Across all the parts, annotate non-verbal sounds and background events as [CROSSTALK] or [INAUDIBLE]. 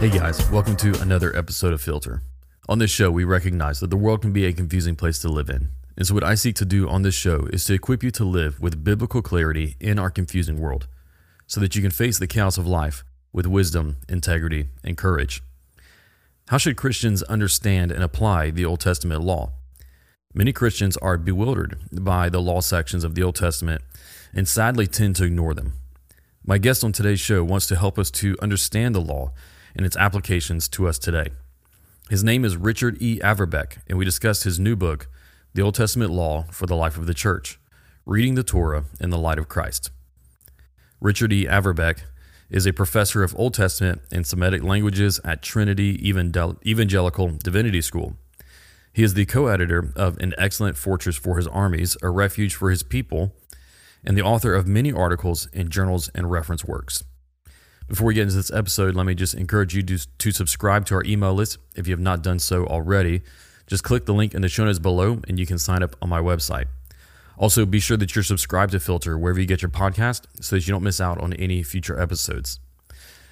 Hey guys, welcome to another episode of Filter. On this show, we recognize that the world can be a confusing place to live in. And so, what I seek to do on this show is to equip you to live with biblical clarity in our confusing world so that you can face the chaos of life with wisdom, integrity, and courage. How should Christians understand and apply the Old Testament law? Many Christians are bewildered by the law sections of the Old Testament and sadly tend to ignore them. My guest on today's show wants to help us to understand the law and its applications to us today. His name is Richard E. Averbeck, and we discussed his new book, The Old Testament Law for the Life of the Church Reading the Torah in the Light of Christ. Richard E. Averbeck is a professor of Old Testament and Semitic languages at Trinity Evangelical Divinity School. He is the co editor of An Excellent Fortress for His Armies, A Refuge for His People, and the author of many articles in journals and reference works. Before we get into this episode, let me just encourage you to, to subscribe to our email list if you have not done so already. Just click the link in the show notes below and you can sign up on my website. Also, be sure that you're subscribed to Filter wherever you get your podcast so that you don't miss out on any future episodes.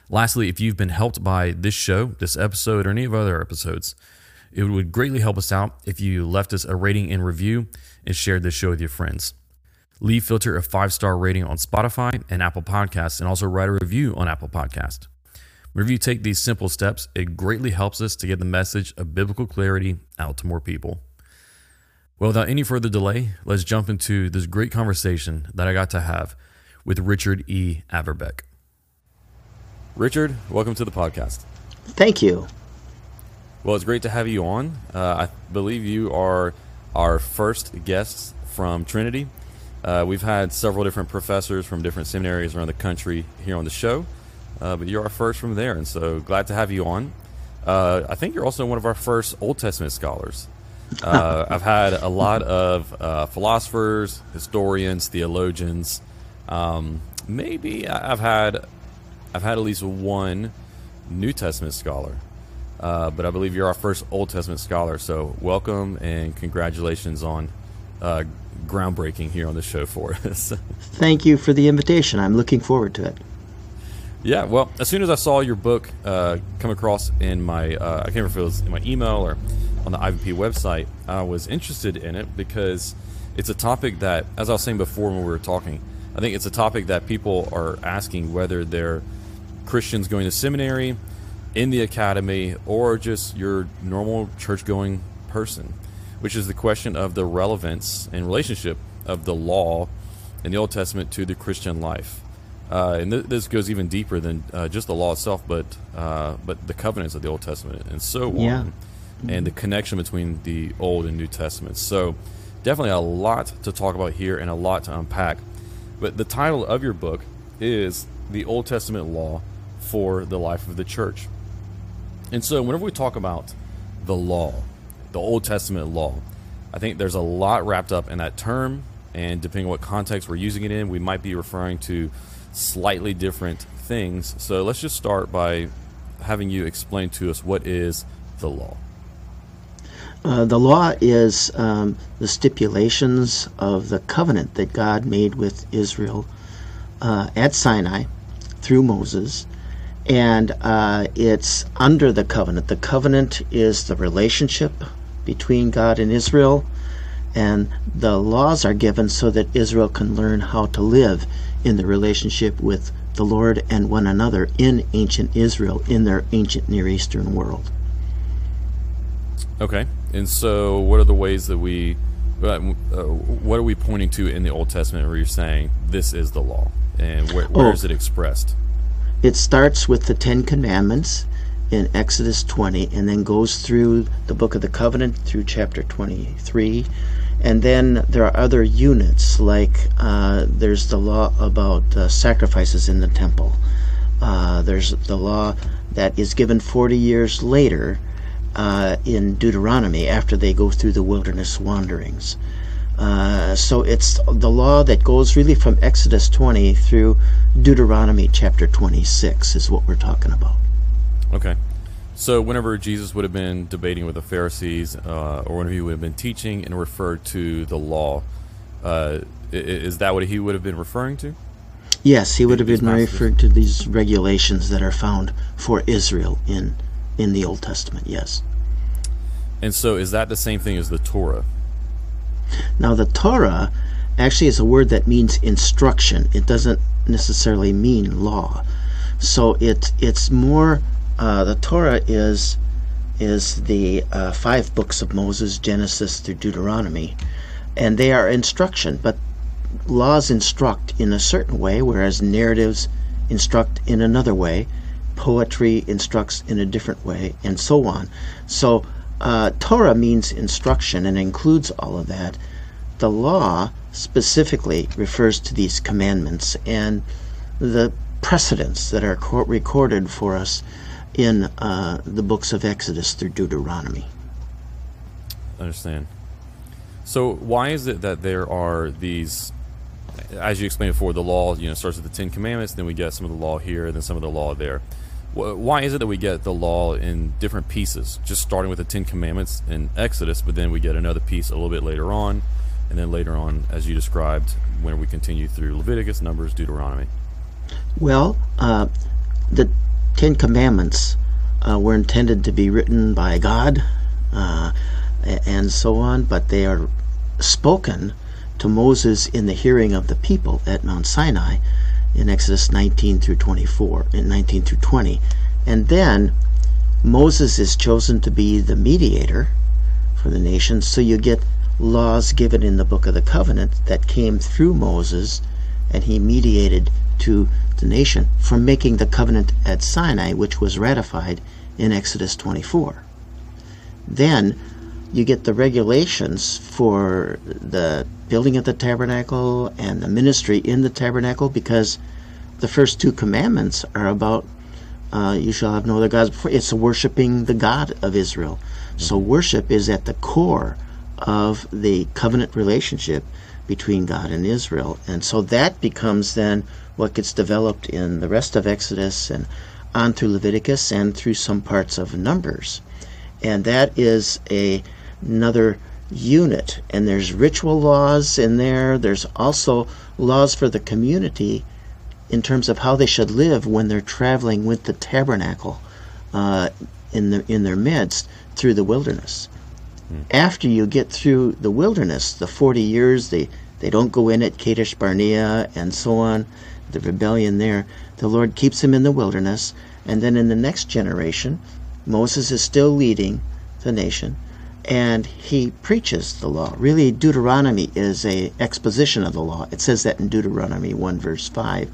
Lastly, if you've been helped by this show, this episode, or any of other episodes, it would greatly help us out if you left us a rating and review and shared this show with your friends. Leave Filter a five star rating on Spotify and Apple Podcasts, and also write a review on Apple Podcast. Whenever you take these simple steps, it greatly helps us to get the message of biblical clarity out to more people. Well, without any further delay, let's jump into this great conversation that I got to have with Richard E. Averbeck. Richard, welcome to the podcast. Thank you. Well, it's great to have you on. Uh, I believe you are our first guest from Trinity. Uh, we've had several different professors from different seminaries around the country here on the show, uh, but you're our first from there, and so glad to have you on. Uh, I think you're also one of our first Old Testament scholars. Uh, I've had a lot of uh, philosophers, historians, theologians. Um, maybe I've had I've had at least one New Testament scholar, uh, but I believe you're our first Old Testament scholar. So welcome and congratulations on uh, groundbreaking here on the show for us. [LAUGHS] Thank you for the invitation. I'm looking forward to it. Yeah, well, as soon as I saw your book uh, come across in my, uh, I can't remember if it was in my email or on the IVP website, I was interested in it because it's a topic that, as I was saying before when we were talking, I think it's a topic that people are asking whether they're Christians going to seminary, in the academy, or just your normal church going person which is the question of the relevance and relationship of the law in the Old Testament to the Christian life. Uh, and th- this goes even deeper than uh, just the law itself, but uh, but the covenants of the Old Testament and so yeah. on, and the connection between the Old and New Testaments. So definitely a lot to talk about here and a lot to unpack. But the title of your book is the Old Testament law for the life of the church. And so whenever we talk about the law, the Old Testament law. I think there's a lot wrapped up in that term, and depending on what context we're using it in, we might be referring to slightly different things. So let's just start by having you explain to us what is the law. Uh, the law is um, the stipulations of the covenant that God made with Israel uh, at Sinai through Moses and uh, it's under the covenant. The covenant is the relationship between God and Israel, and the laws are given so that Israel can learn how to live in the relationship with the Lord and one another in ancient Israel, in their ancient Near Eastern world. Okay, and so what are the ways that we, uh, uh what are we pointing to in the Old Testament where you're saying this is the law, and where, where oh, is it expressed? It starts with the Ten Commandments in Exodus 20 and then goes through the book of the covenant through chapter 23 and then there are other units like uh, there's the law about uh, sacrifices in the temple. Uh, there's the law that is given 40 years later uh, in deuteronomy after they go through the wilderness wanderings. Uh, so it's the law that goes really from exodus 20 through deuteronomy chapter 26 is what we're talking about. Okay. So, whenever Jesus would have been debating with the Pharisees, uh, or whenever he would have been teaching and referred to the law, uh, is that what he would have been referring to? Yes, he would have been referring to these regulations that are found for Israel in in the Old Testament. Yes. And so, is that the same thing as the Torah? Now, the Torah actually is a word that means instruction. It doesn't necessarily mean law. So it it's more uh, the Torah is is the uh, five books of Moses, Genesis through Deuteronomy, and they are instruction. But laws instruct in a certain way, whereas narratives instruct in another way. Poetry instructs in a different way, and so on. So uh, Torah means instruction and includes all of that. The law specifically refers to these commandments and the precedents that are co- recorded for us in uh, the books of Exodus through Deuteronomy. I understand. So why is it that there are these, as you explained before, the law you know starts with the Ten Commandments, then we get some of the law here, then some of the law there. Why is it that we get the law in different pieces, just starting with the Ten Commandments in Exodus, but then we get another piece a little bit later on, and then later on, as you described, when we continue through Leviticus, Numbers, Deuteronomy. Well, uh, the Ten Commandments uh, were intended to be written by God uh, and so on, but they are spoken to Moses in the hearing of the people at Mount Sinai in Exodus 19 through 24, in 19 through 20. And then Moses is chosen to be the mediator for the nation, so you get laws given in the Book of the Covenant that came through Moses, and he mediated to the nation from making the covenant at Sinai, which was ratified in Exodus 24. Then you get the regulations for the building of the tabernacle and the ministry in the tabernacle because the first two commandments are about uh, you shall have no other gods before. It's worshiping the God of Israel. So worship is at the core of the covenant relationship between God and Israel. And so that becomes then what gets developed in the rest of Exodus and on through Leviticus and through some parts of Numbers. And that is a another unit. And there's ritual laws in there. There's also laws for the community in terms of how they should live when they're traveling with the tabernacle uh, in the in their midst through the wilderness. After you get through the wilderness, the forty years they they don't go in at Kadesh Barnea and so on, the rebellion there. The Lord keeps them in the wilderness, and then in the next generation, Moses is still leading the nation, and he preaches the law. Really, Deuteronomy is a exposition of the law. It says that in Deuteronomy one verse five.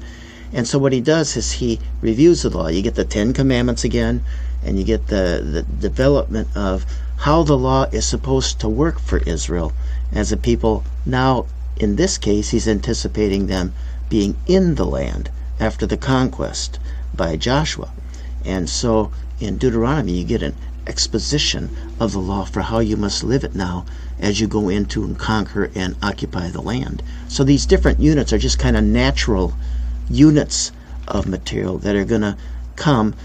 And so what he does is he reviews the law. You get the Ten Commandments again, and you get the, the development of how the law is supposed to work for Israel as a people. Now, in this case, he's anticipating them being in the land after the conquest by Joshua. And so in Deuteronomy, you get an exposition of the law for how you must live it now as you go into and conquer and occupy the land. So these different units are just kind of natural units of material that are going to come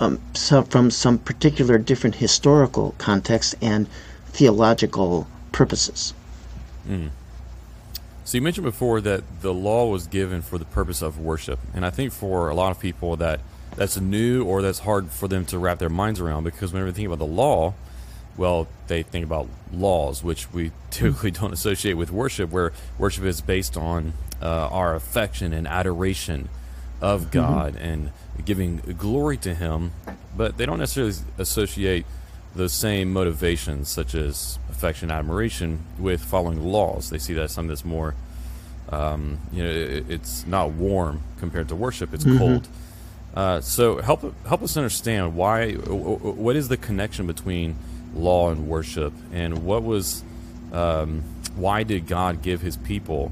um, so from some particular different historical context and theological purposes. So you mentioned before that the law was given for the purpose of worship, and I think for a lot of people that that's new or that's hard for them to wrap their minds around because whenever they think about the law, well, they think about laws, which we [LAUGHS] typically don't associate with worship, where worship is based on uh, our affection and adoration of God and giving glory to Him, but they don't necessarily associate those same motivations, such as affection, admiration, with following laws. They see that as something that's more, um, you know, it, it's not warm compared to worship; it's cold. Uh, so help help us understand why. What is the connection between law and worship, and what was, um, why did God give His people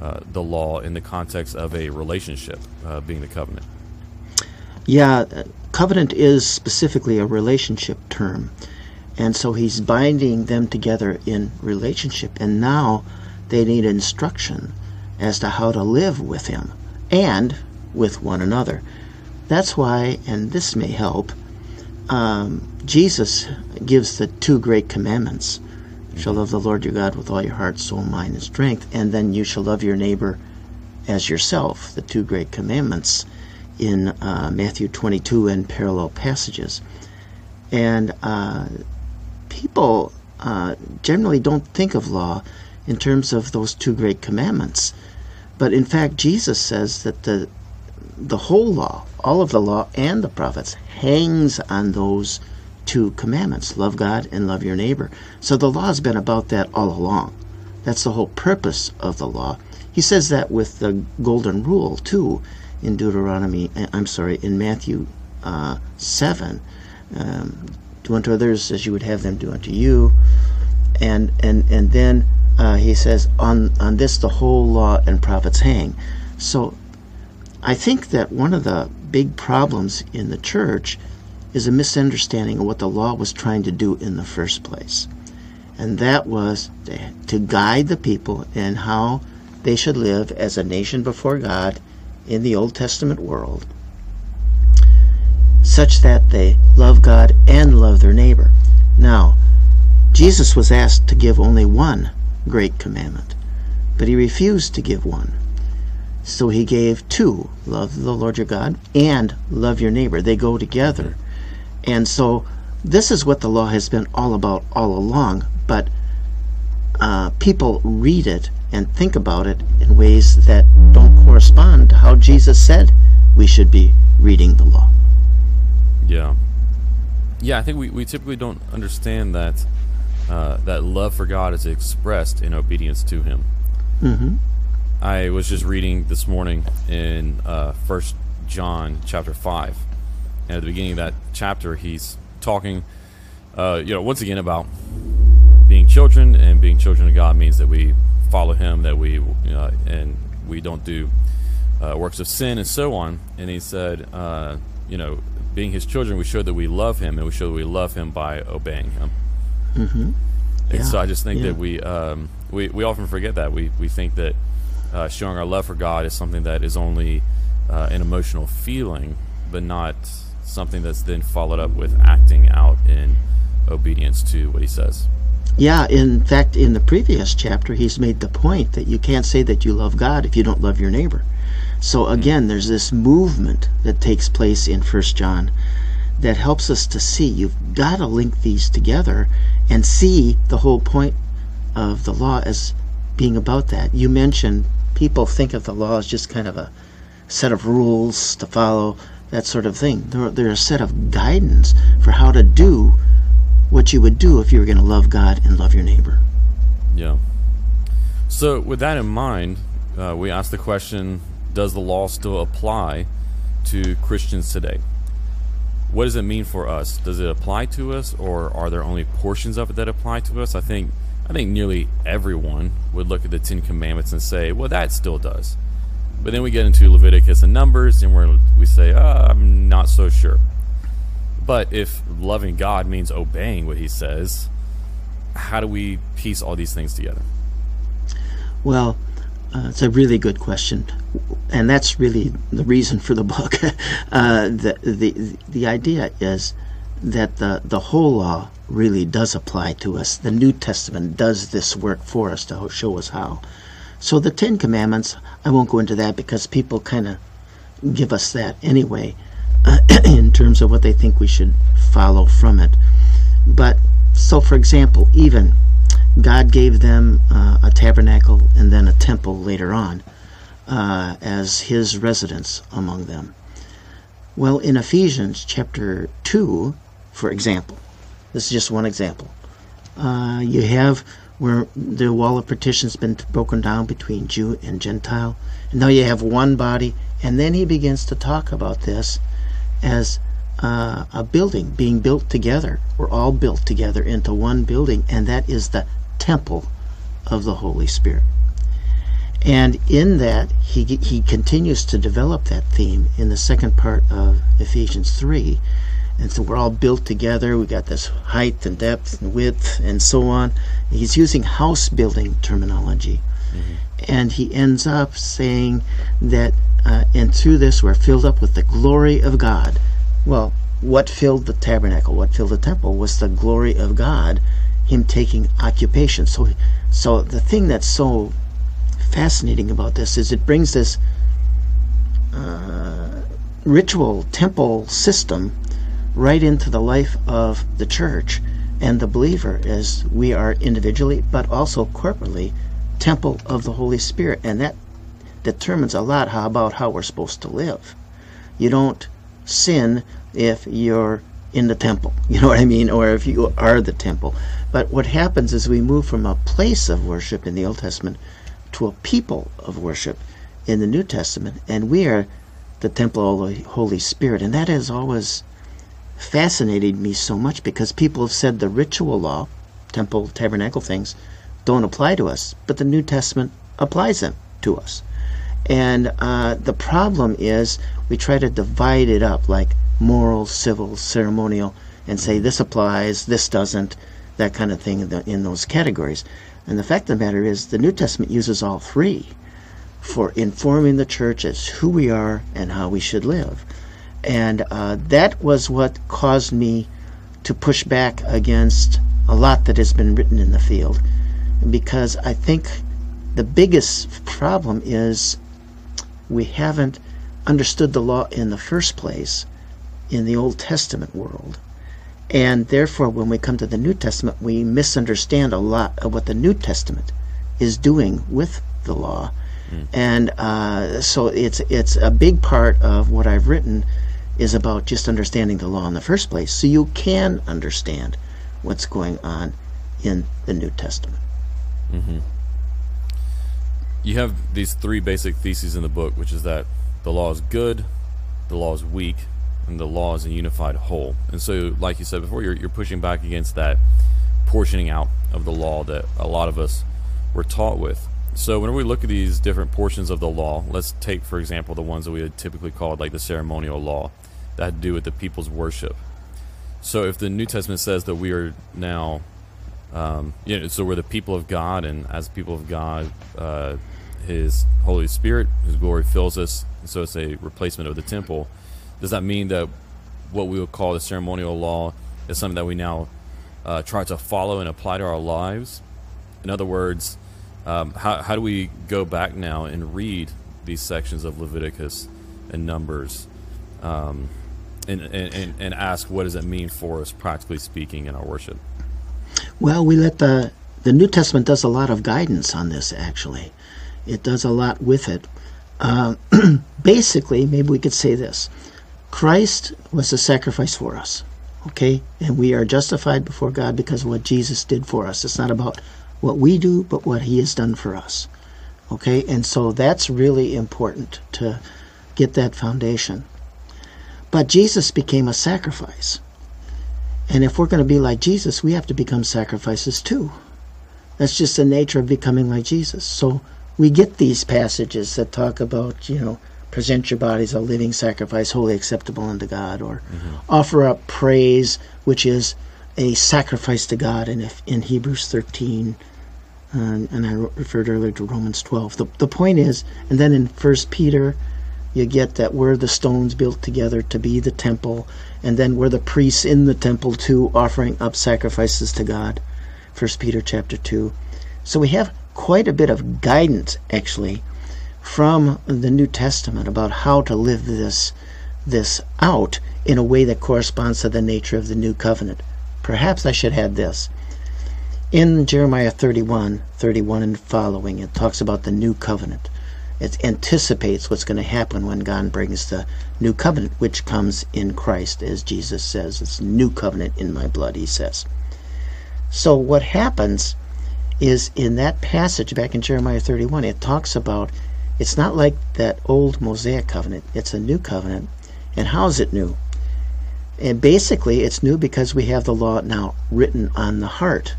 uh, the law in the context of a relationship, uh, being the covenant? Yeah, covenant is specifically a relationship term. And so he's binding them together in relationship. And now they need instruction as to how to live with him and with one another. That's why, and this may help, um, Jesus gives the two great commandments. You shall love the Lord your God with all your heart, soul, mind, and strength, and then you shall love your neighbor as yourself, the two great commandments in uh, Matthew 22 and parallel passages. And uh, people uh, generally don't think of law in terms of those two great commandments. But in fact, Jesus says that the the whole law, all of the law and the prophets, hangs on those two commandments love God and love your neighbor. So the law has been about that all along. That's the whole purpose of the law. He says that with the golden rule, too, in Deuteronomy, uh, I'm sorry, in Matthew uh, 7. Um, do unto others as you would have them do unto you. And, and, and then uh, he says, on, on this the whole law and prophets hang. So I think that one of the big problems in the church is a misunderstanding of what the law was trying to do in the first place. And that was to guide the people in how they should live as a nation before God in the Old Testament world, such that they love God and love their neighbor. Now, Jesus was asked to give only one great commandment, but he refused to give one. So he gave two love the Lord your God and love your neighbor. They go together. And so this is what the law has been all about all along, but uh, people read it and think about it in ways that don't correspond to how Jesus said we should be reading the law. Yeah. Yeah, I think we, we typically don't understand that uh, that love for God is expressed in obedience to Him. Mm-hmm. I was just reading this morning in uh, First John chapter five, and at the beginning of that chapter, he's talking, uh, you know, once again about being children, and being children of God means that we follow Him, that we uh, and we don't do uh, works of sin and so on. And he said, uh, you know, being His children, we show that we love Him, and we show that we love Him by obeying Him. Mm-hmm. And so I just think yeah. that we, um, we we often forget that we we think that uh, showing our love for God is something that is only uh, an emotional feeling, but not something that's then followed up with acting out in obedience to what He says. Yeah, in fact, in the previous chapter, he's made the point that you can't say that you love God if you don't love your neighbor. So hmm. again, there's this movement that takes place in First John that helps us to see you've got to link these together and see the whole point of the law as being about that. You mentioned people think of the law as just kind of a set of rules to follow, that sort of thing. They're, they're a set of guidance for how to do what you would do if you were going to love God and love your neighbor. Yeah. So with that in mind, uh, we ask the question: Does the law still apply to Christians today? What does it mean for us? Does it apply to us, or are there only portions of it that apply to us? I think I think nearly everyone would look at the Ten Commandments and say, "Well, that still does." But then we get into Leviticus and Numbers, and we we say, uh, "I'm not so sure." But if loving God means obeying what He says, how do we piece all these things together? Well, uh, it's a really good question, and that's really the reason for the book. [LAUGHS] uh, the, the the idea is that the the whole law really does apply to us. The New Testament does this work for us to show us how. So the Ten Commandments, I won't go into that because people kind of give us that anyway, [CLEARS THROAT] in terms of what they think we should follow from it. But so, for example, even God gave them uh, a tabernacle and then a temple later on uh, as his residence among them. Well, in Ephesians chapter 2, for example, this is just one example, uh, you have where the wall of partition has been broken down between Jew and Gentile. And now you have one body. And then he begins to talk about this as uh, a building being built together. We're all built together into one building, and that is the temple of the Holy Spirit. And in that, he, he continues to develop that theme in the second part of Ephesians 3. And so we're all built together. We got this height and depth and width and so on. He's using house building terminology. And he ends up saying that, uh, and through this we're filled up with the glory of God. Well, what filled the tabernacle, what filled the temple, was the glory of God, Him taking occupation. So, so the thing that's so fascinating about this is it brings this uh, ritual temple system right into the life of the church and the believer as we are individually but also corporately temple of the Holy Spirit and that determines a lot how about how we're supposed to live. You don't sin if you're in the temple, [LAUGHS] you know what I mean, or if you are the temple. But what happens is we move from a place of worship in the Old Testament to a people of worship in the New Testament, and we are the temple of the Holy Spirit, and that has always fascinated me so much because people have said the ritual law, temple, tabernacle things, don't apply to us, but the New Testament applies them to us. And uh, the problem is we try to divide it up like moral, civil, ceremonial, and say this applies, this doesn't, that kind of thing in, the, in those categories. And the fact of the matter is, the New Testament uses all three for informing the church as who we are and how we should live. And uh, that was what caused me to push back against a lot that has been written in the field. Because I think the biggest problem is we haven't understood the law in the first place in the Old Testament world. And therefore, when we come to the New Testament, we misunderstand a lot of what the New Testament is doing with the law. Mm. And uh, so it's it's a big part of what I've written is about just understanding the law in the first place, so you can understand what's going on in the New Testament. Mm-hmm. You have these three basic theses in the book, which is that the law is good, the law is weak, and the law is a unified whole. And so, like you said before, you're, you're pushing back against that portioning out of the law that a lot of us were taught with. So, whenever we look at these different portions of the law, let's take, for example, the ones that we had typically called like the ceremonial law that had to do with the people's worship. So, if the New Testament says that we are now, um, you know, so we're the people of God, and as people of God, uh, His Holy Spirit, His glory fills us, so it's a replacement of the temple does that mean that what we would call the ceremonial law is something that we now uh, try to follow and apply to our lives? In other words, um, how, how do we go back now and read these sections of Leviticus and Numbers um, and, and, and ask what does it mean for us, practically speaking, in our worship? Well, we let the the New Testament does a lot of guidance on this. Actually, it does a lot with it. Uh, [CLEARS THROAT] basically, maybe we could say this: Christ was a sacrifice for us. Okay? And we are justified before God because of what Jesus did for us. It's not about what we do, but what he has done for us. Okay? And so that's really important to get that foundation. But Jesus became a sacrifice. And if we're going to be like Jesus, we have to become sacrifices too. That's just the nature of becoming like Jesus. So we get these passages that talk about, you know, present your bodies a living sacrifice, holy acceptable unto God, or mm-hmm. offer up praise, which is a sacrifice to God And if in Hebrews 13. Uh, and I referred earlier to Romans 12. The, the point is, and then in First Peter, you get that we're the stones built together to be the temple, and then we're the priests in the temple too, offering up sacrifices to God. First Peter chapter 2. So we have quite a bit of guidance, actually, from the New Testament about how to live this this out in a way that corresponds to the nature of the new covenant. Perhaps I should add this. In Jeremiah 31, 31 and following, it talks about the new covenant. It anticipates what's going to happen when God brings the new covenant, which comes in Christ, as Jesus says. It's new covenant in my blood, he says. So what happens is in that passage back in Jeremiah 31, it talks about it's not like that old Mosaic covenant, it's a new covenant. And how is it new? And basically, it's new because we have the law now written on the heart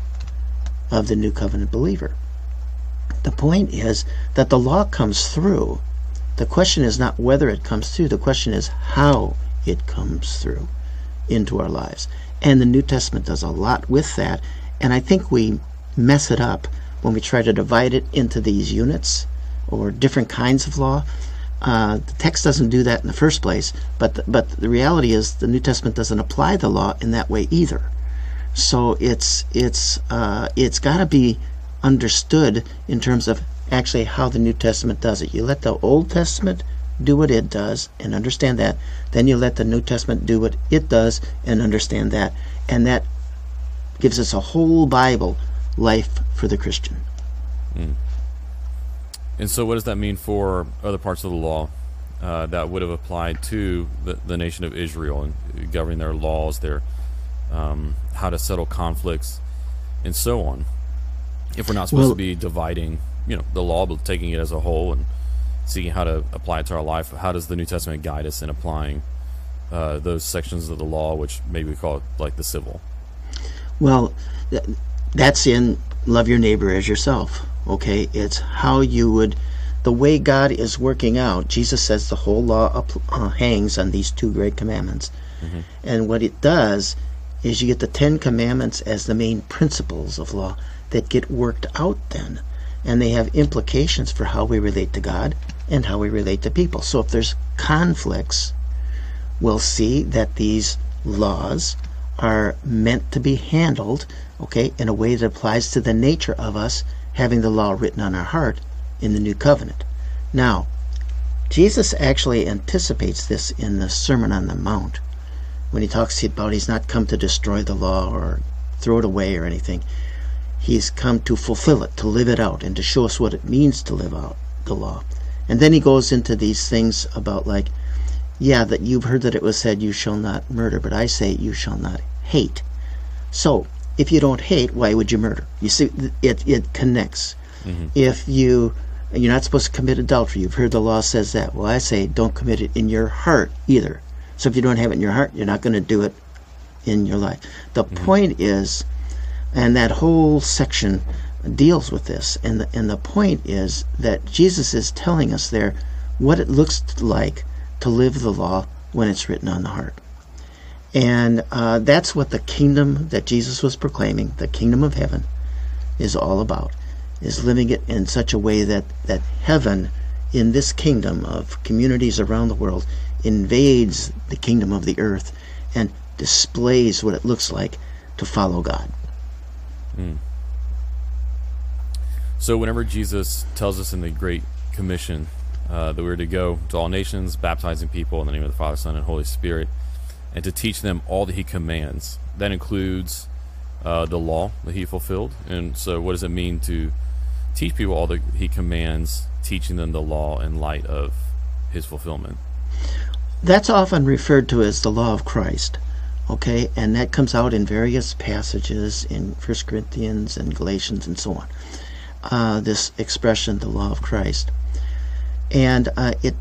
of the new covenant believer. The point is that the law comes through. The question is not whether it comes through, the question is how it comes through into our lives. And the New Testament does a lot with that. And I think we mess it up when we try to divide it into these units or different kinds of law. Uh, the text doesn't do that in the first place, but the, but the reality is the New Testament doesn't apply the law in that way either. So it's it's uh, it's got to be understood in terms of actually how the New Testament does it. You let the Old Testament do what it does and understand that. Then you let the New Testament do what it does and understand that. And that gives us a whole Bible life for the Christian. And so, what does that mean for other parts of the law uh, that would have applied to the, the nation of Israel and governing their laws, their um, how to settle conflicts, and so on? If we're not supposed Well- to be dividing, you know, the law, but taking it as a whole and seeing how to apply it to our life, how does the New Testament guide us in applying uh, those sections of the law, which maybe we call it like the civil? Well, th- that's in love your neighbor as yourself. Okay, it's how you would, the way God is working out. Jesus says the whole law up, uh, hangs on these two great commandments, and what it does is you get the Ten Commandments as the main principles of law that get worked out then, and they have implications for how we relate to God and how we relate to people. So if there's conflicts, we'll see that these laws are meant to be handled, okay, in a way that applies to the nature of us having the law written on our heart in the new covenant. Now, Jesus actually anticipates this in the Sermon on the Mount when he talks about he's not come to destroy the law or throw it away or anything. He's come to fulfill it, to live it out, and to show us what it means to live out the law. And then he goes into these things about like yeah, that you've heard that it was said, You shall not murder, but I say, You shall not hate. So, if you don't hate, why would you murder? You see, it, it connects. Mm-hmm. If you, you're not supposed to commit adultery, you've heard the law says that. Well, I say, don't commit it in your heart either. So, if you don't have it in your heart, you're not going to do it in your life. The mm-hmm. point is, and that whole section deals with this, and the, and the point is that Jesus is telling us there what it looks like to live the law when it's written on the heart. And uh, that's what the kingdom that Jesus was proclaiming, the kingdom of heaven, is all about, is living it in such a way that, that heaven in this kingdom of communities around the world invades the kingdom of the earth and displays what it looks like to follow God. So, whenever Jesus tells us in the Great Commission uh, that we're to go to all nations, baptizing people in the name of the Father, Son, and Holy Spirit, and to teach them all that He commands, that includes uh, the law that He fulfilled. And so, what does it mean to teach people all that He commands, teaching them the law in light of His fulfillment? That's often referred to as the law of Christ. Okay, and that comes out in various passages in 1 Corinthians and Galatians and so on. Uh, this expression, the law of Christ. And uh, it,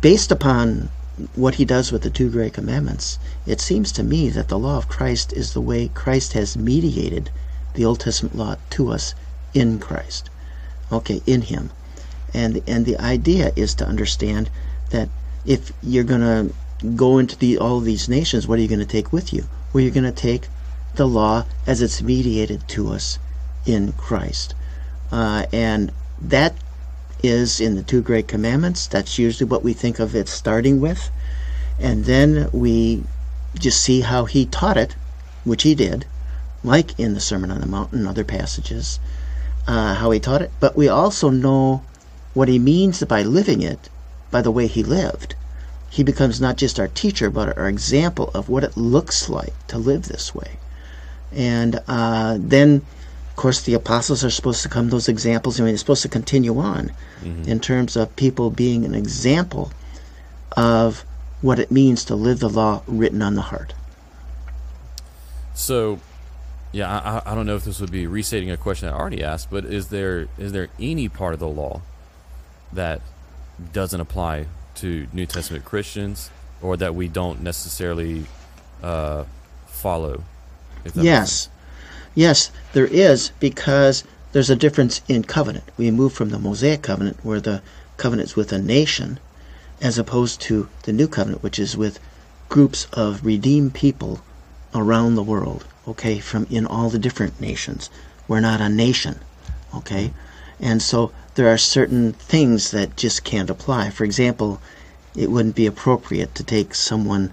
based upon what he does with the two great commandments, it seems to me that the law of Christ is the way Christ has mediated the Old Testament law to us in Christ. Okay, in him. And and the idea is to understand that if you're going to go into the all these nations, what are you going to take with you? Well, you're going to take the law as it's mediated to us in Christ. Uh, and that is in the two great commandments. That's usually what we think of it starting with. And then we just see how he taught it, which he did, like in the Sermon on the Mount and other passages, uh, how he taught it. But we also know what he means by living it by the way he lived. He becomes not just our teacher, but our example of what it looks like to live this way. And uh, then, of course, the apostles are supposed to come those examples. I mean, it's supposed to continue on in terms of people being an example of what it means to live the law written on the heart. So, yeah, I, I- I don't know if this would be restating a question I already asked, but is there is there any part of the law that doesn't apply to New Testament Christians, or that we don't necessarily uh, follow? Yes. Yes, there is because there's a difference in covenant. We move from the Mosaic covenant where the covenant is with a nation as opposed to the new covenant which is with groups of redeemed people around the world, okay, from in all the different nations. We're not a nation, okay? And so there are certain things that just can't apply. For example, it wouldn't be appropriate to take someone,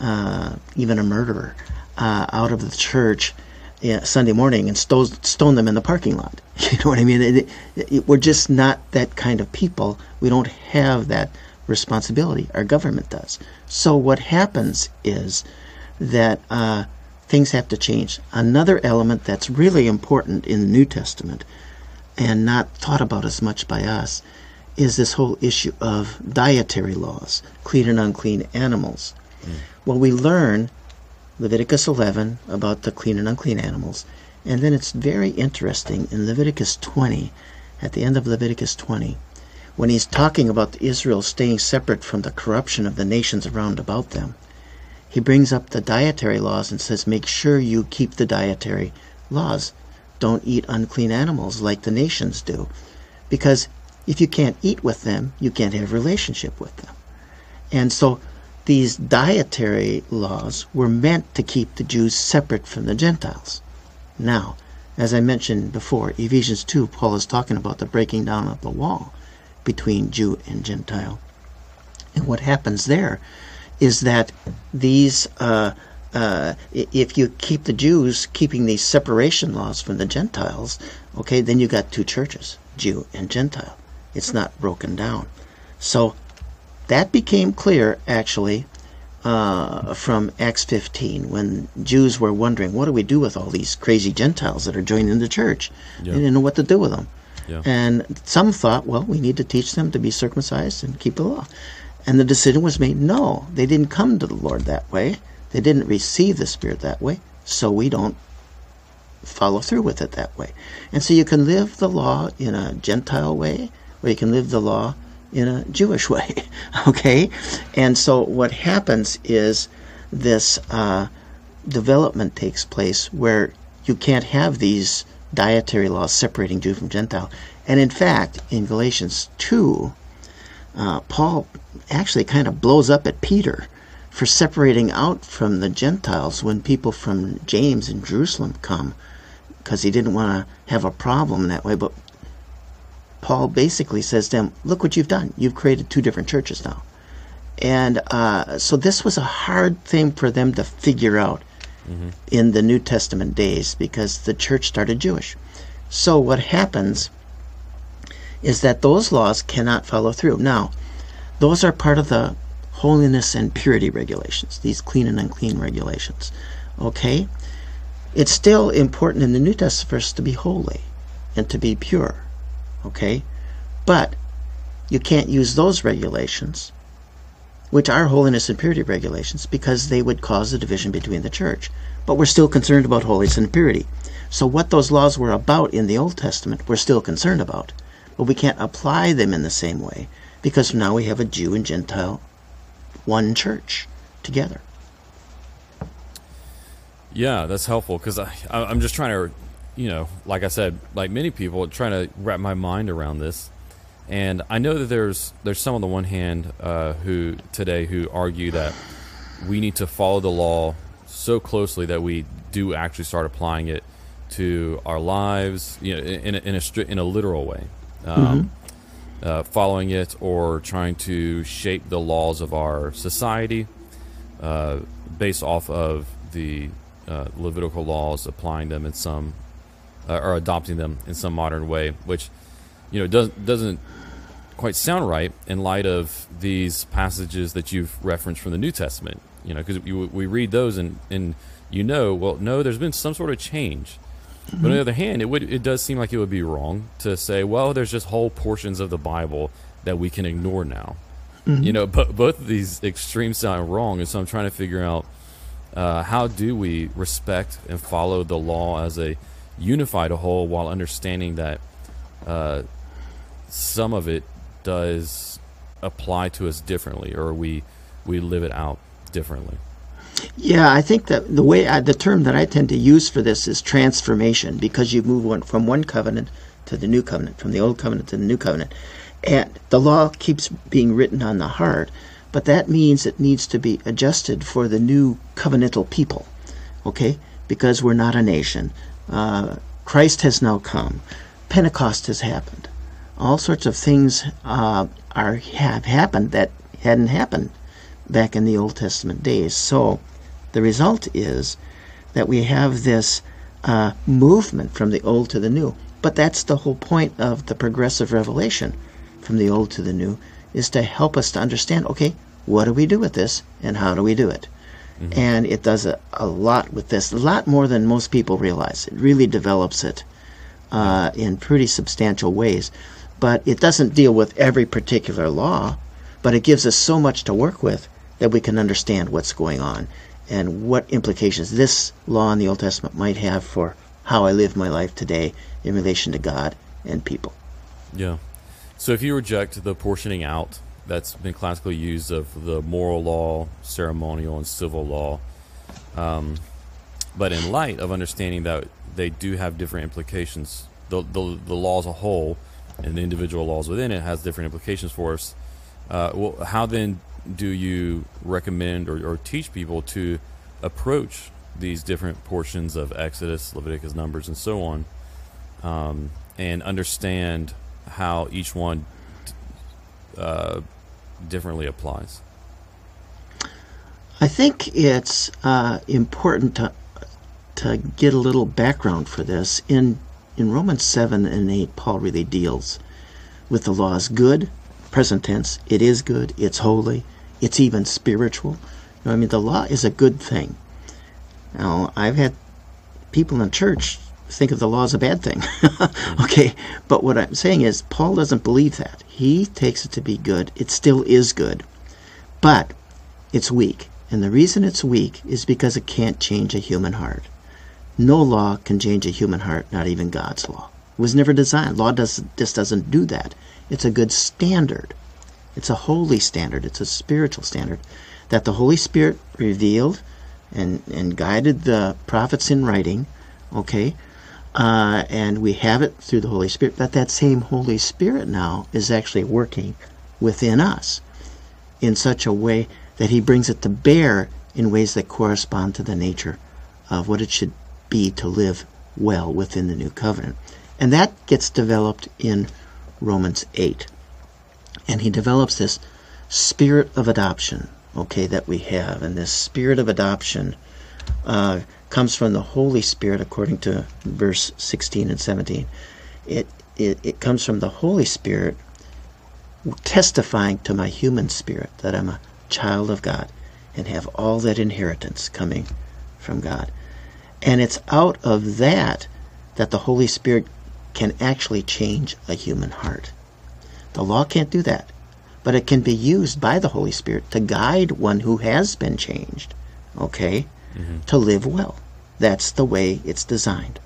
uh, even a murderer, uh, out of the church yeah, Sunday morning and stone, stone them in the parking lot. [LAUGHS] You know what I mean? It, it, we're just not that kind of people. We don't have that responsibility. Our government does. So what happens is that uh, things have to change. Another element that's really important in the New Testament and not thought about as much by us is this whole issue of dietary laws, clean and unclean animals. Mm. Well, we learn Leviticus 11 about the clean and unclean animals, and then it's very interesting in Leviticus 20, at the end of Leviticus 20, when he's talking about Israel staying separate from the corruption of the nations around about them. He brings up the dietary laws and says, make sure you keep the dietary laws. Don't eat unclean animals like the nations do. Because if you can't eat with them, you can't have relationship with them. And so these dietary laws were meant to keep the Jews separate from the Gentiles. Now, as I mentioned before, Ephesians 2, Paul is talking about the breaking down of the wall between Jew and Gentile. And what happens there is that these, uh, uh, if you keep the Jews keeping these separation laws from the Gentiles, okay, then you got two churches, Jew and Gentile. It's not broken down. So that became clear, actually, uh, from Acts 15 when Jews were wondering, what do we do with all these crazy Gentiles that are joining the church? Yeah. They didn't know what to do with them. Yeah. And some thought, well, we need to teach them to be circumcised and keep the law. And the decision was made no, they didn't come to the Lord that way. They didn't receive the Spirit that way. So we don't follow through with it that way. And so you can live the law in a Gentile way, or you can live the law in a Jewish [LAUGHS] way. okay? And so what happens is this uh, development takes place where you can't have these dietary laws separating Jew from Gentile. And in fact, in Galatians 2, uh, Paul actually kind of blows up at Peter for separating out from the Gentiles when people from James in Jerusalem come because he didn't want to have a problem that way. But Paul basically says to them, Look what you've done. You've created two different churches now. And uh, so this was a hard thing for them to figure out mm-hmm. in the New Testament days because the church started Jewish. So what happens is that those laws cannot follow through. Now, those are part of the holiness and purity regulations, these clean and unclean regulations. Okay? It's still important in the New Testament for us to be holy and to be pure. Okay? But you can't use those regulations which are holiness and purity regulations, because they would cause a division between the church. But we're still concerned about holiness and purity. So what those laws were about in the Old Testament, we're still concerned about. But we can't apply them in the same way, because now we have a Jew and Gentile, one church together. Yeah, that's helpful because I, I, am just trying to, you know, like I said, like many people, trying to wrap my mind around this. And I know that there's there's some on the one hand uh, who today who argue that we need to follow the law so closely that we do actually start applying it to our lives, you know, in a, in a, in a literal way, um, mm-hmm. Uh, following it or trying to shape the laws of our society uh, based off of the uh, Levitical laws, applying them in some uh, or adopting them in some modern way, which you know does, doesn't quite sound right in light of these passages that you've referenced from the New Testament. You know, because we read those and and you know, well, no, there's been some sort of change. Mm-hmm. But on the other hand, it would it does seem like it would be wrong to say, well, there's just whole portions of the Bible that we can ignore now. Mm-hmm. You know, but both of these extremes sound wrong, and so I'm trying to figure out uh, how do we respect and follow the law as a unified whole while understanding that uh, some of it does apply to us differently, or we we live it out differently. Yeah, I think that the way I, the term that I tend to use for this is transformation, because you move one, from one covenant to the new covenant, from the old covenant to the new covenant, and the law keeps being written on the heart, but that means it needs to be adjusted for the new covenantal people, okay? Because we're not a nation. Uh, Christ has now come Pentecost has happened. All sorts of things uh, are have happened that hadn't happened back in the Old Testament days. So the result is that we have this uh, movement from the old to the new. But that's the whole point of the progressive revelation from the old to the new is to help us to understand okay, what do we do with this and how do we do it? Mm-hmm. And it does a, a lot with this, a lot more than most people realize. It really develops it uh, in pretty substantial ways. But it doesn't deal with every particular law, but it gives us so much to work with that we can understand what's going on and what implications this law in the Old Testament might have for how I live my life today in relation to God and people. Yeah. So if you reject the portioning out that's been classically used of the moral law, ceremonial, and civil law, um, but in light of understanding that they do have different implications, the, the, the law as a whole and the individual laws within it has different implications for us. Uh, well, how then do you recommend or, or teach people to approach these different portions of Exodus, Leviticus, Numbers, and so on, um, and understand how each one uh, differently applies? I think it's uh, important to to get a little background for this. In in Romans seven and eight, Paul really deals with the law as good, present tense. It is good. It's holy. It's even spiritual. You know, I mean, the law is a good thing. Now, I've had people in church think of the law as a bad thing. [LAUGHS] Mm-hmm. okay, but what I'm saying is, Paul doesn't believe that. He takes it to be good. It still is good, but it's weak. And the reason it's weak is because it can't change a human heart. No law can change a human heart, not even God's law. It was never designed. Law does, just doesn't do that. It's a good standard. It's a holy standard, it's a spiritual standard that the Holy Spirit revealed and, and guided the prophets in writing, okay? Uh, and we have it through the Holy Spirit, but that same Holy Spirit now is actually working within us in such a way that He brings it to bear in ways that correspond to the nature of what it should be to live well within the new covenant. And that gets developed in Romans 8 and he develops this spirit of adoption, okay, that we have. And this spirit of adoption uh, comes from the Holy Spirit, according to verse 16 and 17. It, it, it comes from the Holy Spirit testifying to my human spirit that I'm a child of God and have all that inheritance coming from God. And it's out of that that the Holy Spirit can actually change a human heart. The law can't do that, but it can be used by the Holy Spirit to guide one who has been changed, okay, mm-hmm. to live well. That's the way it's designed.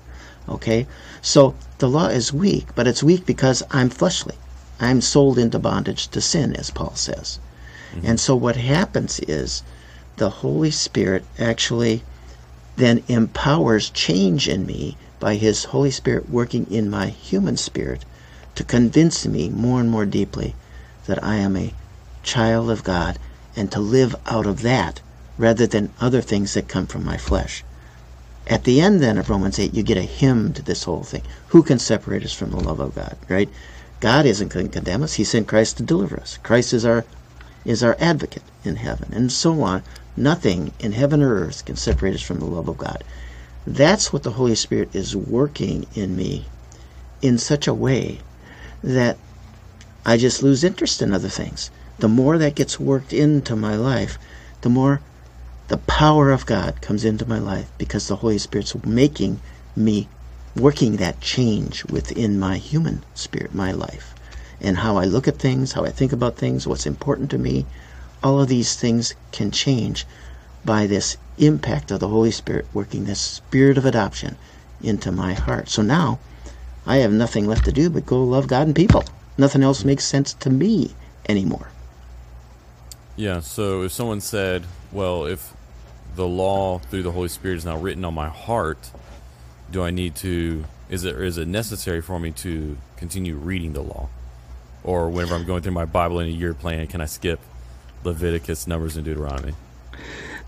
Okay? So the law is weak, but it's weak because I'm fleshly. I'm sold into bondage to sin, as Paul says. Mm-hmm. And so what happens is the Holy Spirit actually then empowers change in me by His Holy Spirit working in my human spirit to convince me more and more deeply that I am a child of God and to live out of that rather than other things that come from my flesh. At the end then of Romans 8, you get a hymn to this whole thing. Who can separate us from the love of God, right? God isn't going to condemn us. He sent Christ to deliver us. Christ is our is our advocate in heaven, and so on. Nothing in heaven or earth can separate us from the love of God. That's what the Holy Spirit is working in me in such a way that I just lose interest in other things. The more that gets worked into my life, the more the power of God comes into my life because the Holy Spirit's making me working that change within my human spirit, my life, and how I look at things, how I think about things, what's important to me. All of these things can change by this impact of the Holy Spirit working this spirit of adoption into my heart. So now I have nothing left to do but go love God and people. Nothing else makes sense to me anymore. Yeah, so if someone said, well, if the law through the Holy Spirit is now written on my heart, do I need to is it is it necessary for me to continue reading the law? Or whenever I'm going through my Bible in a year plan, can I skip Leviticus, Numbers, and Deuteronomy?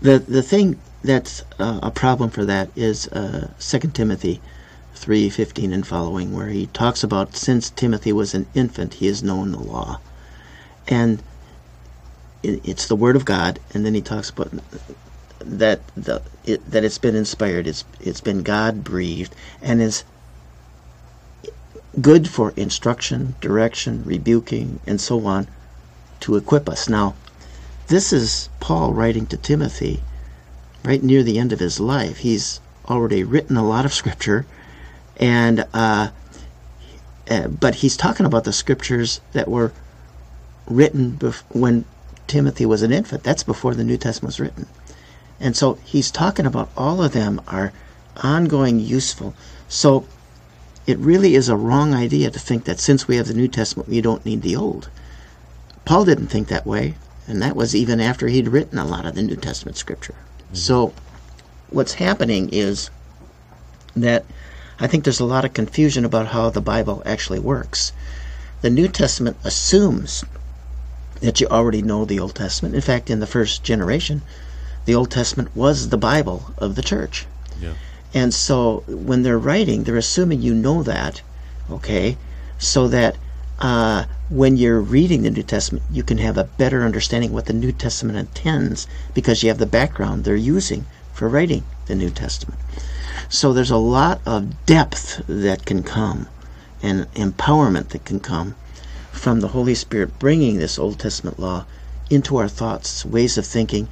The the thing that's uh, a problem for that is uh, Second Timothy 3:15 and following where he talks about since Timothy was an infant he has known the law. And it, it's the word of God and then he talks about that the it, that it's been inspired it's it's been God breathed and is good for instruction, direction, rebuking and so on to equip us. Now, this is Paul writing to Timothy right near the end of his life. He's already written a lot of scripture, and uh, uh, but he's talking about the scriptures that were written bef- when Timothy was an infant. That's before the New Testament was written, and so he's talking about all of them are ongoing useful. So it really is a wrong idea to think that since we have the New Testament, we don't need the Old. Paul didn't think that way, and that was even after he'd written a lot of the New Testament scripture. So, what's happening is that I think there's a lot of confusion about how the Bible actually works. The New Testament assumes that you already know the Old Testament. In fact, in the first generation, the Old Testament was the Bible of the church. Yeah. And so when they're writing, they're assuming you know that, okay, so that uh, when you're reading the New Testament, you can have a better understanding what the New Testament intends because you have the background they're using for writing the New Testament. So there's a lot of depth that can come and empowerment that can come from the Holy Spirit bringing this Old Testament law into our thoughts, ways of thinking.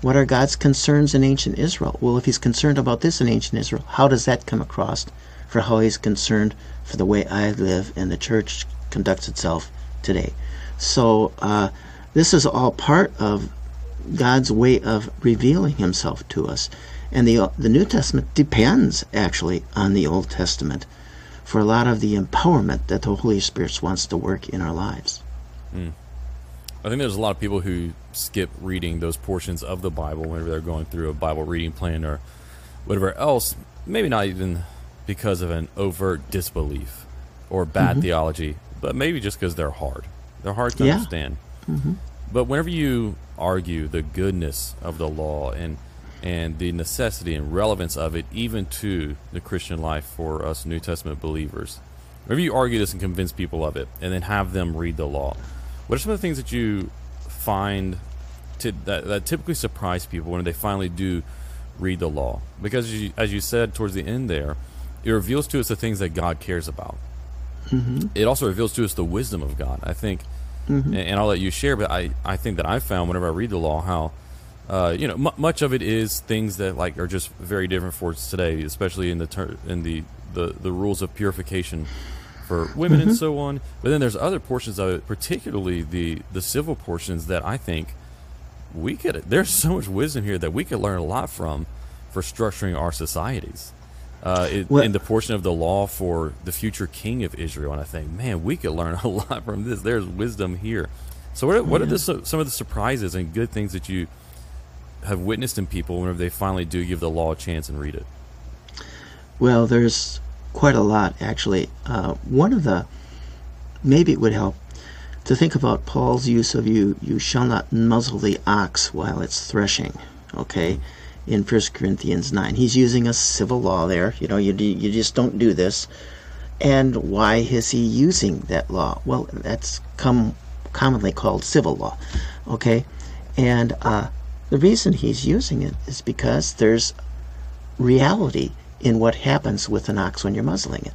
What are God's concerns in ancient Israel? Well, if He's concerned about this in ancient Israel, how does that come across for how He's concerned for the way I live and the church conducts itself today? So, uh, this is all part of God's way of revealing Himself to us. And the, the New Testament depends actually on the Old Testament for a lot of the empowerment that the Holy Spirit wants to work in our lives. I think there's a lot of people who skip reading those portions of the Bible whenever they're going through a Bible reading plan or whatever else. Maybe not even because of an overt disbelief or bad theology, but maybe just because they're hard. They're hard to Yeah. understand. Mm-hmm. But whenever you argue the goodness of the law and and the necessity and relevance of it, even to the Christian life for us New Testament believers, whenever you argue this and convince people of it, and then have them read the law, what are some of the things that you find to, that, that typically surprise people when they finally do read the law? Because as you, as you said towards the end there, it reveals to us the things that God cares about. Mm-hmm. It also reveals to us the wisdom of God. I think, mm-hmm. and, and I'll let you share, but I, I think that I've found whenever I read the law how, uh, you know, mu much of it is things that like are just very different for us today, especially in the ter- in the, the the rules of purification for women and mm-hmm. so on. But then there's other portions of it, particularly the the civil portions that I think we could. There's so much wisdom here that we could learn a lot from for structuring our societies. Uh, it, Well- in the portion of the law for the future king of Israel, and I think, man, we could learn [LAUGHS] a lot from this. There's wisdom here. So, what are, what are the, some of the surprises and good things that you have witnessed in people whenever they finally do give the law a chance and read it? Well, there's quite a lot, actually. Uh, one of the, maybe it would help to think about Paul's use of you, you shall not muzzle the ox while it's threshing, okay, in 1 Corinthians 9. He's using a civil law there. You know, you, you just don't do this. And why is he using that law? Well, that's come commonly called civil law, okay? And uh, the reason he's using it is because there's reality in what happens with an ox when you're muzzling it.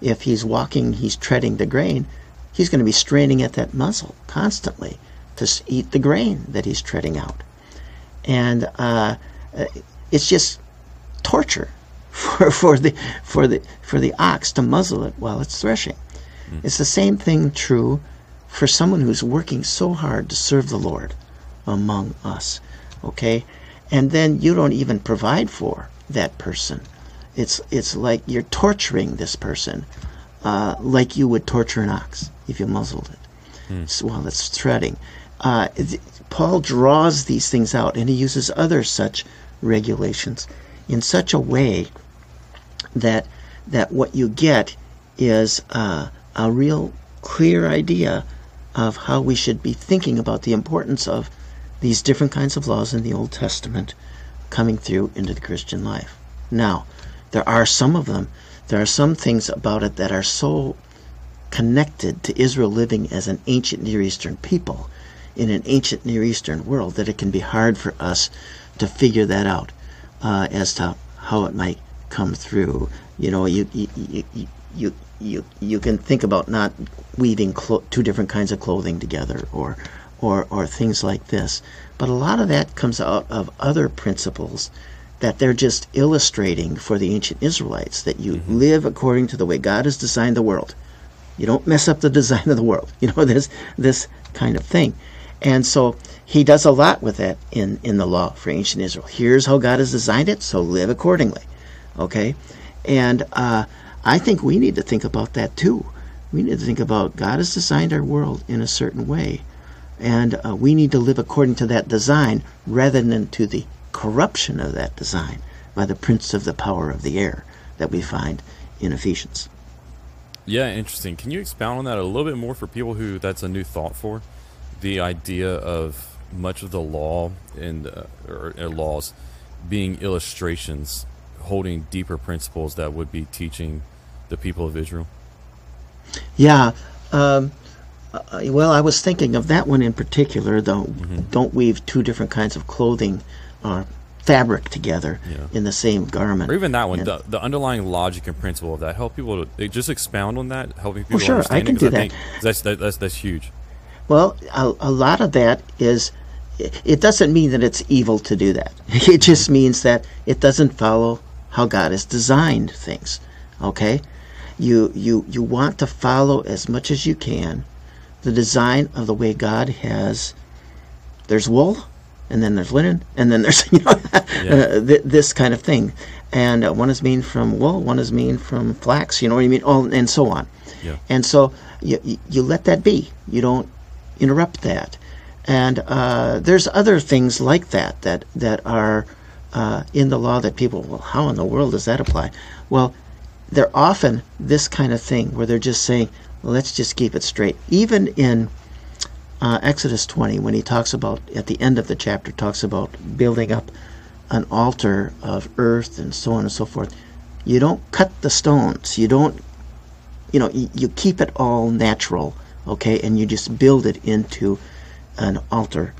If he's walking, he's treading the grain, he's going to be straining at that muzzle constantly to eat the grain that he's treading out. And uh, uh, it's just torture [LAUGHS] for, for the for the for the ox to muzzle it while it's threshing. It's the same thing true for someone who's working so hard to serve the Lord among us. Okay? And then you don't even provide for that person. It's it's like you're torturing this person, uh, like you would torture an ox if you muzzled it so while it's threading. Uh, Paul draws these things out, and he uses other such regulations in such a way that that what you get is uh, a real clear idea of how we should be thinking about the importance of these different kinds of laws in the Old Testament coming through into the Christian life. Now, there are some of them there are some things about it that are so connected to Israel living as an ancient Near Eastern people in an ancient Near Eastern world that it can be hard for us to figure that out uh, as to how it might come through. You know, you you you you you, you can think about not weaving clo- two different kinds of clothing together or or or things like this. But a lot of that comes out of other principles that they're just illustrating for the ancient Israelites that you live according to the way God has designed the world. You don't mess up the design of the world. [LAUGHS] You know this this kind of thing. And so he does a lot with that in, in the law for ancient Israel. Here's how God has designed it, so live accordingly. Okay? And uh, I think we need to think about that too. We need to think about God has designed our world in a certain way, and uh, we need to live according to that design rather than to the corruption of that design by the prince of the power of the air that we find in Ephesians. Yeah, interesting. Can you expound on that a little bit more for people who that's a new thought for? The idea of much of the law and uh, or, or laws being illustrations, holding deeper principles that would be teaching the people of Israel. Yeah. Um, uh, well, I was thinking of that one in particular, though. Don't weave two different kinds of clothing or fabric together Yeah. in the same garment. Or even that one, And- the, the underlying logic and principle of that. Help people to just expound on that, helping people sure, I can do that. think that's, that, that's that's huge. Well, a, a lot of that is. It doesn't mean that it's evil to do that. [LAUGHS] It just means that it doesn't follow how God has designed things. Okay, you you you want to follow as much as you can the design of the way God has. There's wool, and then there's linen, and then there's [LAUGHS] you know [LAUGHS] uh, th- this kind of thing. And uh, one is made from wool, one is made from flax. You know what I mean? Oh, and so on. Yeah. And so you, you let that be. You don't interrupt that. And uh, there's other things like that that that are uh, in the law that people, well, how in the world does that apply? Well, they're often this kind of thing where they're just saying, let's just keep it straight. Even in uh, Exodus 20, when he talks about, at the end of the chapter, talks about building up an altar of earth and so on and so forth, you don't cut the stones. You don't, you know, you, you keep it all natural, okay, and you just build it into an altar.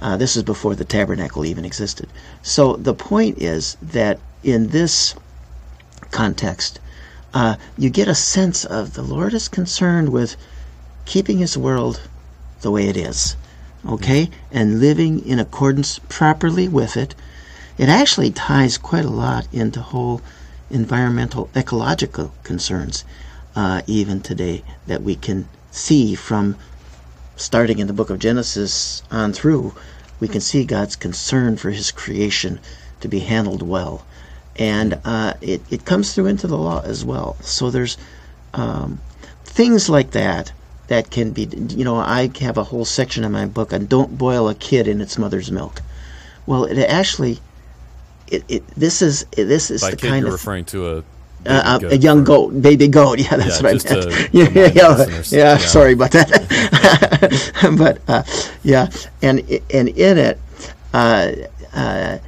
Uh, this is before the tabernacle even existed. So the point is that in this context, uh, you get a sense of the Lord is concerned with keeping His world the way it is, okay, and living in accordance properly with it. It actually ties quite a lot into whole environmental ecological concerns, uh, even today, that we can see from starting in the book of Genesis on through. We can see God's concern for His creation to be handled well and uh, it, it comes through into the law as well. So there's um, things like that that can be, you know, I have a whole section in my book on don't boil a kid in its mother's milk. Well, it actually, it, it this is this is By the kid, kind you're of referring to a uh, a, a young goat, baby goat. [LAUGHS] Yeah, that's Yeah, what just I meant. to yeah, yeah, yeah, yeah. Sorry about that. [LAUGHS] but uh, yeah, and and in it, uh, uh,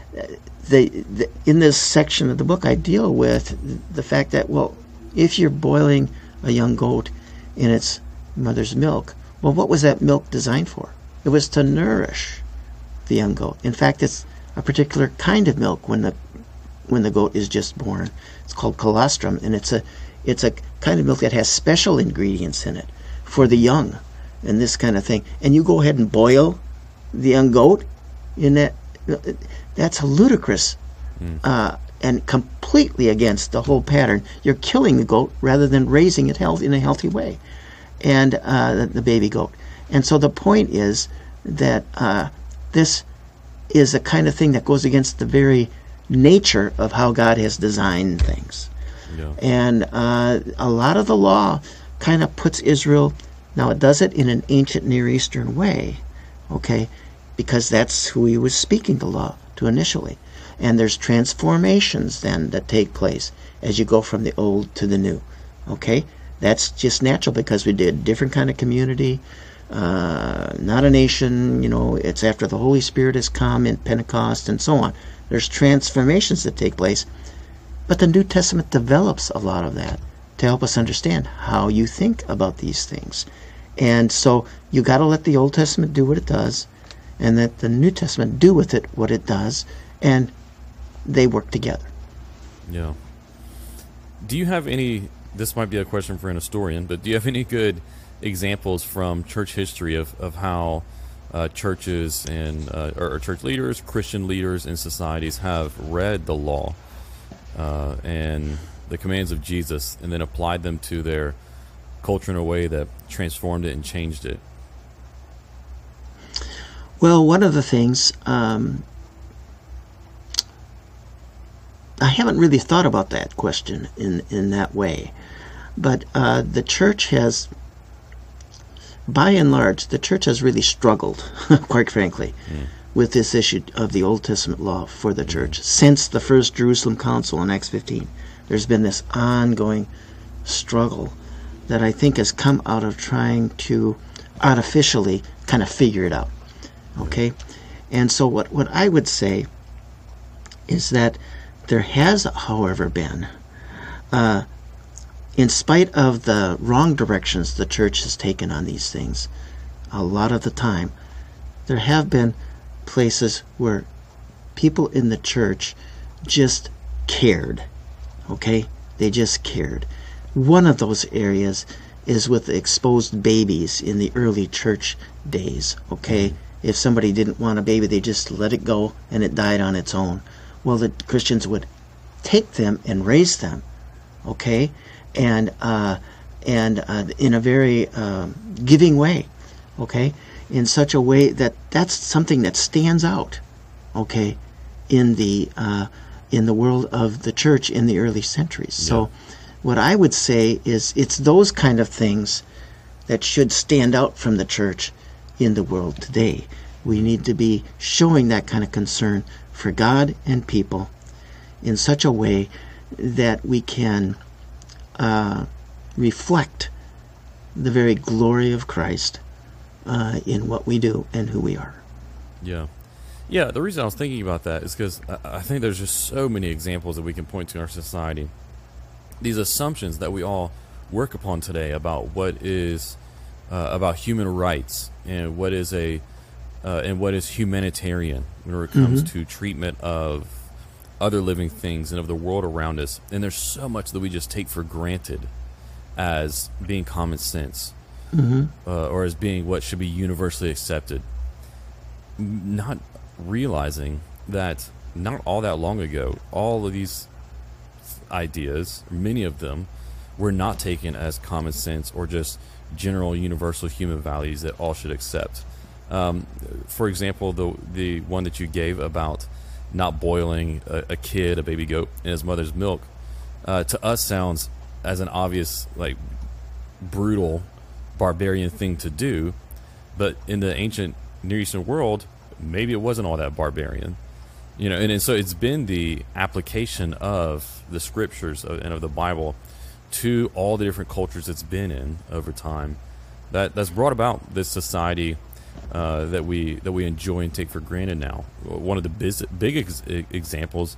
the, the in this section of the book, I deal with the fact that well, if you're boiling a young goat in its mother's milk, well, what was that milk designed for? It was to nourish the young goat. In fact, it's a particular kind of milk when the when the goat is just born. It's called colostrum, and it's a it's a kind of milk that has special ingredients in it for the young, and this kind of thing. And you go ahead and boil the young goat in that. That's ludicrous, uh, and completely against the whole pattern. You're killing the goat rather than raising it health in a healthy way, and uh, the, the baby goat. And so the point is that uh, this is a kind of thing that goes against the very nature of how God has designed things. Yeah. And uh, a lot of the law kind of puts Israel, now it does it in an ancient Near Eastern way, okay, because that's who he was speaking the law to initially. And there's transformations then that take place as you go from the old to the new, okay? That's just natural because we did a different kind of community, uh, not a nation, you know, it's after the Holy Spirit has come in Pentecost and so on. There's transformations that take place. But the New Testament develops a lot of that to help us understand how you think about these things. And so you got to let the Old Testament do what it does, and let the New Testament do with it what it does, and they work together. Yeah. Do you have any? This might be a question for an historian, but do you have any good examples from church history of of how uh, churches and uh, or, church leaders, Christian leaders, in societies have read the law uh, and the commands of Jesus, and then applied them to their culture in a way that transformed it and changed it? Well, one of the things um, I haven't really thought about that question in in that way, but uh, the church has, by and large, the church has really struggled, [LAUGHS] quite frankly, with this issue of the Old Testament law for the church since the first Jerusalem Council in Acts 15. There's been this ongoing struggle that I think has come out of trying to artificially kind of figure it out. Okay? And so what, what I would say is that there has, however, been, uh, in spite of the wrong directions the church has taken on these things, a lot of the time, there have been places where people in the church just cared. Okay? They just cared. One of those areas is with exposed babies in the early church days. Okay? If somebody didn't want a baby, they just let it go and it died on its own. Well, the Christians would take them and raise them. Okay? And, uh, and uh, in a very um, giving way. Okay? in such a way that that's something that stands out, okay, in the uh, in the world of the church in the early centuries. So, what I would say is it's those kind of things that should stand out from the church in the world today. We need to be showing that kind of concern for God and people in such a way that we can uh, reflect the very glory of Christ uh, in what we do and who we are. Yeah. Yeah, the reason I was thinking about that is because I, I think there's just so many examples that we can point to in our society. These assumptions that we all work upon today about what is uh, about human rights and what is a uh, and what is humanitarian when it comes to treatment of other living things and of the world around us. And there's so much that we just take for granted as being common sense uh, or as being what should be universally accepted. Not realizing that not all that long ago, all of these ideas, many of them, were not taken as common sense or just general universal human values that all should accept. Um, for example, the the one that you gave about not boiling a, a kid, a baby goat, in his mother's milk, uh, to us sounds as an obvious, like brutal, barbarian thing to do, but in the ancient Near Eastern world, maybe it wasn't all that barbarian. You know, and, and so it's been the application of the scriptures of- and of the Bible to all the different cultures it's been in over time that that's brought about this society uh, that we that we enjoy and take for granted now. One of the biz- big ex- examples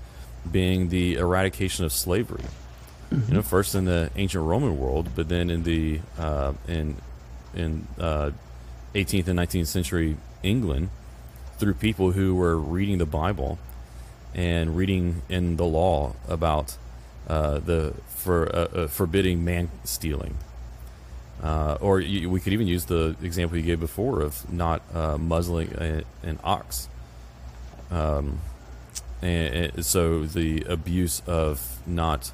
being the eradication of slavery. You know, first in the ancient Roman world, but then in the uh, in in uh, 18th and 19th century England through people who were reading the Bible and reading in the law about uh, the for uh, uh, forbidding man stealing. Uh, or you, we could even use the example you gave before of not uh, muzzling a, an ox. Um, and, and so the abuse of not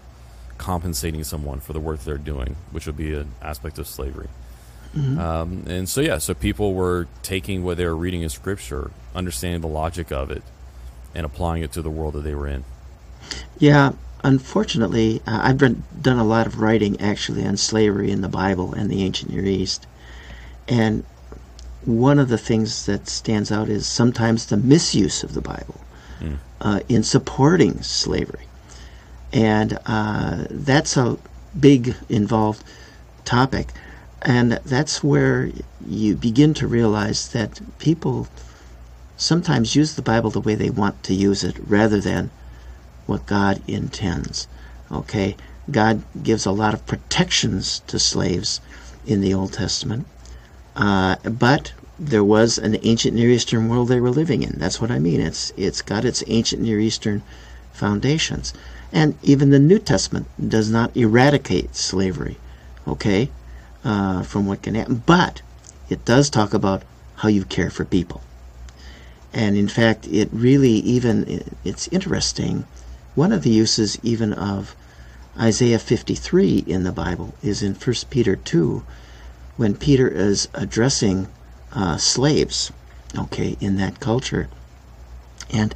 compensating someone for the work they're doing, which would be an aspect of slavery. Um, and so, yeah, so people were taking what they were reading in scripture, understanding the logic of it, and applying it to the world that they were in. Yeah, unfortunately, uh, I've been, done a lot of writing actually on slavery in the Bible and the ancient Near East. And one of the things that stands out is sometimes the misuse of the Bible uh, in supporting slavery. And uh, that's a big involved topic. And that's where you begin to realize that people sometimes use the Bible the way they want to use it rather than what God intends. Okay, God gives a lot of protections to slaves in the Old Testament, uh, but there was an ancient Near Eastern world they were living in. That's what I mean. It's it's got its ancient Near Eastern foundations, and even the New Testament does not eradicate slavery. Okay, uh, from what can happen, but it does talk about how you care for people. And in fact, it really even it's interesting. One of the uses even of Isaiah 53 in the Bible is in 1 Peter 2 when Peter is addressing uh, slaves, okay, in that culture. And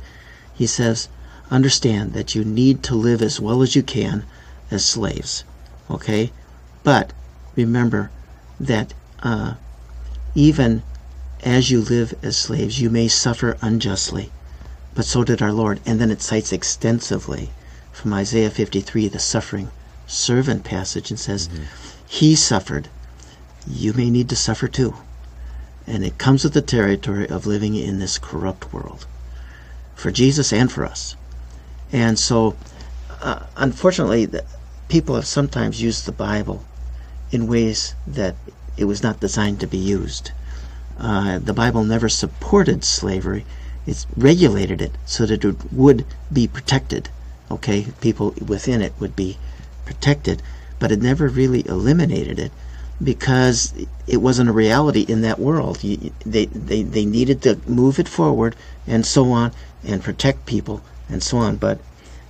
he says, understand that you need to live as well as you can as slaves, okay? But remember that uh, even as you live as slaves, you may suffer unjustly, but so did our Lord. And then it cites extensively from Isaiah 53, the suffering servant passage, and says, mm-hmm. He suffered. You may need to suffer too. And it comes with the territory of living in this corrupt world for Jesus and for us. And so, uh, unfortunately, the, people have sometimes used the Bible in ways that it was not designed to be used. Uh, the Bible never supported slavery. It regulated it so that it would be protected. Okay, people within it would be protected, but it never really eliminated it because it wasn't a reality in that world. They, they, they needed to move it forward and so on and protect people and so on. But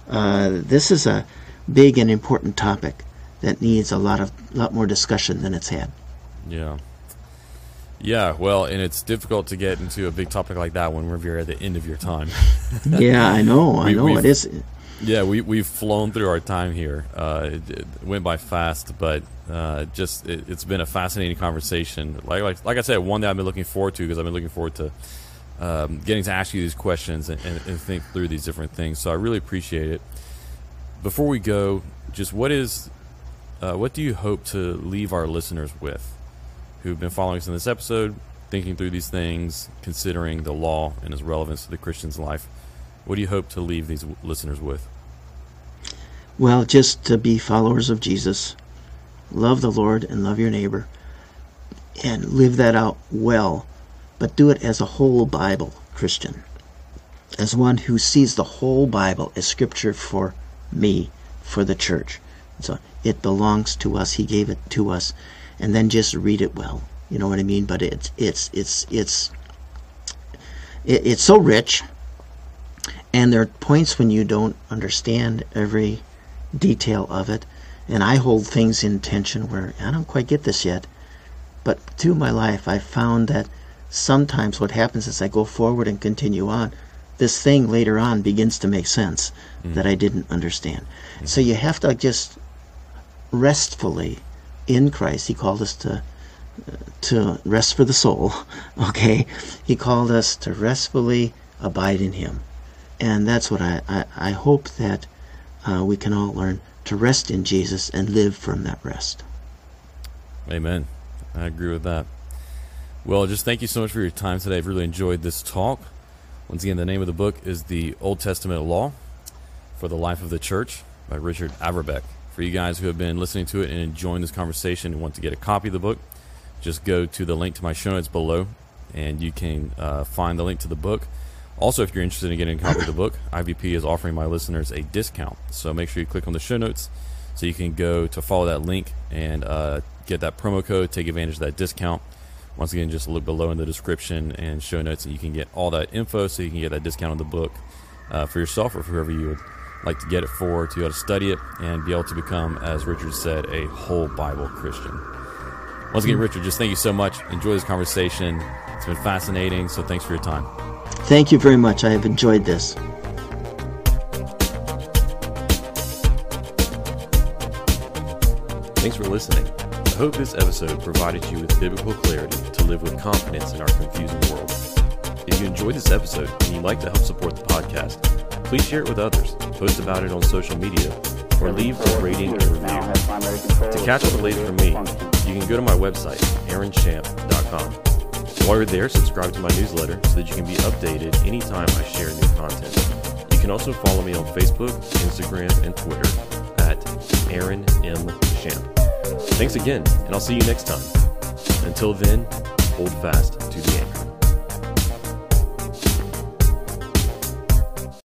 uh, this is a big and important topic that needs a lot of lot more discussion than it's had. Yeah. Yeah, well, and it's difficult to get into a big topic like that when we're at the end of your time. [LAUGHS] yeah, I know, I know it is. Yeah, we we've flown through our time here. Uh, it, it, went by fast, but uh, just it, has been a fascinating conversation. Like, like like I said, one that I've been looking forward to because I've been looking forward to um, getting to ask you these questions and, and, and think through these different things. So I really appreciate it. Before we go, just what is uh, what do you hope to leave our listeners with? Who've been following us in this episode, thinking through these things, considering the law and its relevance to the Christian's life. What do you hope to leave these listeners with? Well, just to be followers of Jesus, love the Lord and love your neighbor, and live that out well, but do it as a whole Bible Christian, as one who sees the whole Bible as scripture for me, for the church. So it belongs to us. He gave it to us and then just read it well. You know what I mean? But it's it's it's it's it, it's so rich, and there are points when you don't understand every detail of it. And I hold things in tension where I don't quite get this yet. But through my life, I found that sometimes what happens as I go forward and continue on, this thing later on begins to make sense mm. that I didn't understand. Mm. So you have to just restfully in Christ. He called us to to rest for the soul. [LAUGHS] Okay, He called us to restfully abide in Him, and that's what I I, I hope that uh, we can all learn to rest in Jesus and live from that rest. Amen. I agree with that. Well, just thank you so much for your time today. I've really enjoyed this talk. Once again, the name of the book is The Old Testament Law for the Life of the Church by Richard Averbeck. For you guys who have been listening to it and enjoying this conversation and want to get a copy of the book, just go to the link to my show notes below and you can uh, find the link to the book. Also, if you're interested in getting a copy of the book, IVP is offering my listeners a discount. So make sure you click on the show notes so you can go to follow that link and uh, get that promo code, take advantage of that discount. Once again, just look below in the description and show notes, and you can get all that info so you can get that discount on the book uh, for yourself or for whoever you would like to get it for, to be able to study it, and be able to become, as Richard said, a whole Bible Christian. Once again, Richard, just thank you so much. Enjoy this conversation. It's been fascinating, so thanks for your time. Thank you very much. I have enjoyed this. Thanks for listening. I hope this episode provided you with biblical clarity to live with confidence in our confusing world. If you enjoyed this episode and you'd like to help support the podcast, please share it with others, post about it on social media, or leave a rating and review. To catch up the latest from me, you can go to my website, aaronshamp.com. While you're there, subscribe to my newsletter so that you can be updated anytime I share new content. You can also follow me on Facebook, Instagram, and Twitter at Aaron M. Shamp. Thanks again, and I'll see you next time. Until then, hold fast to the aim.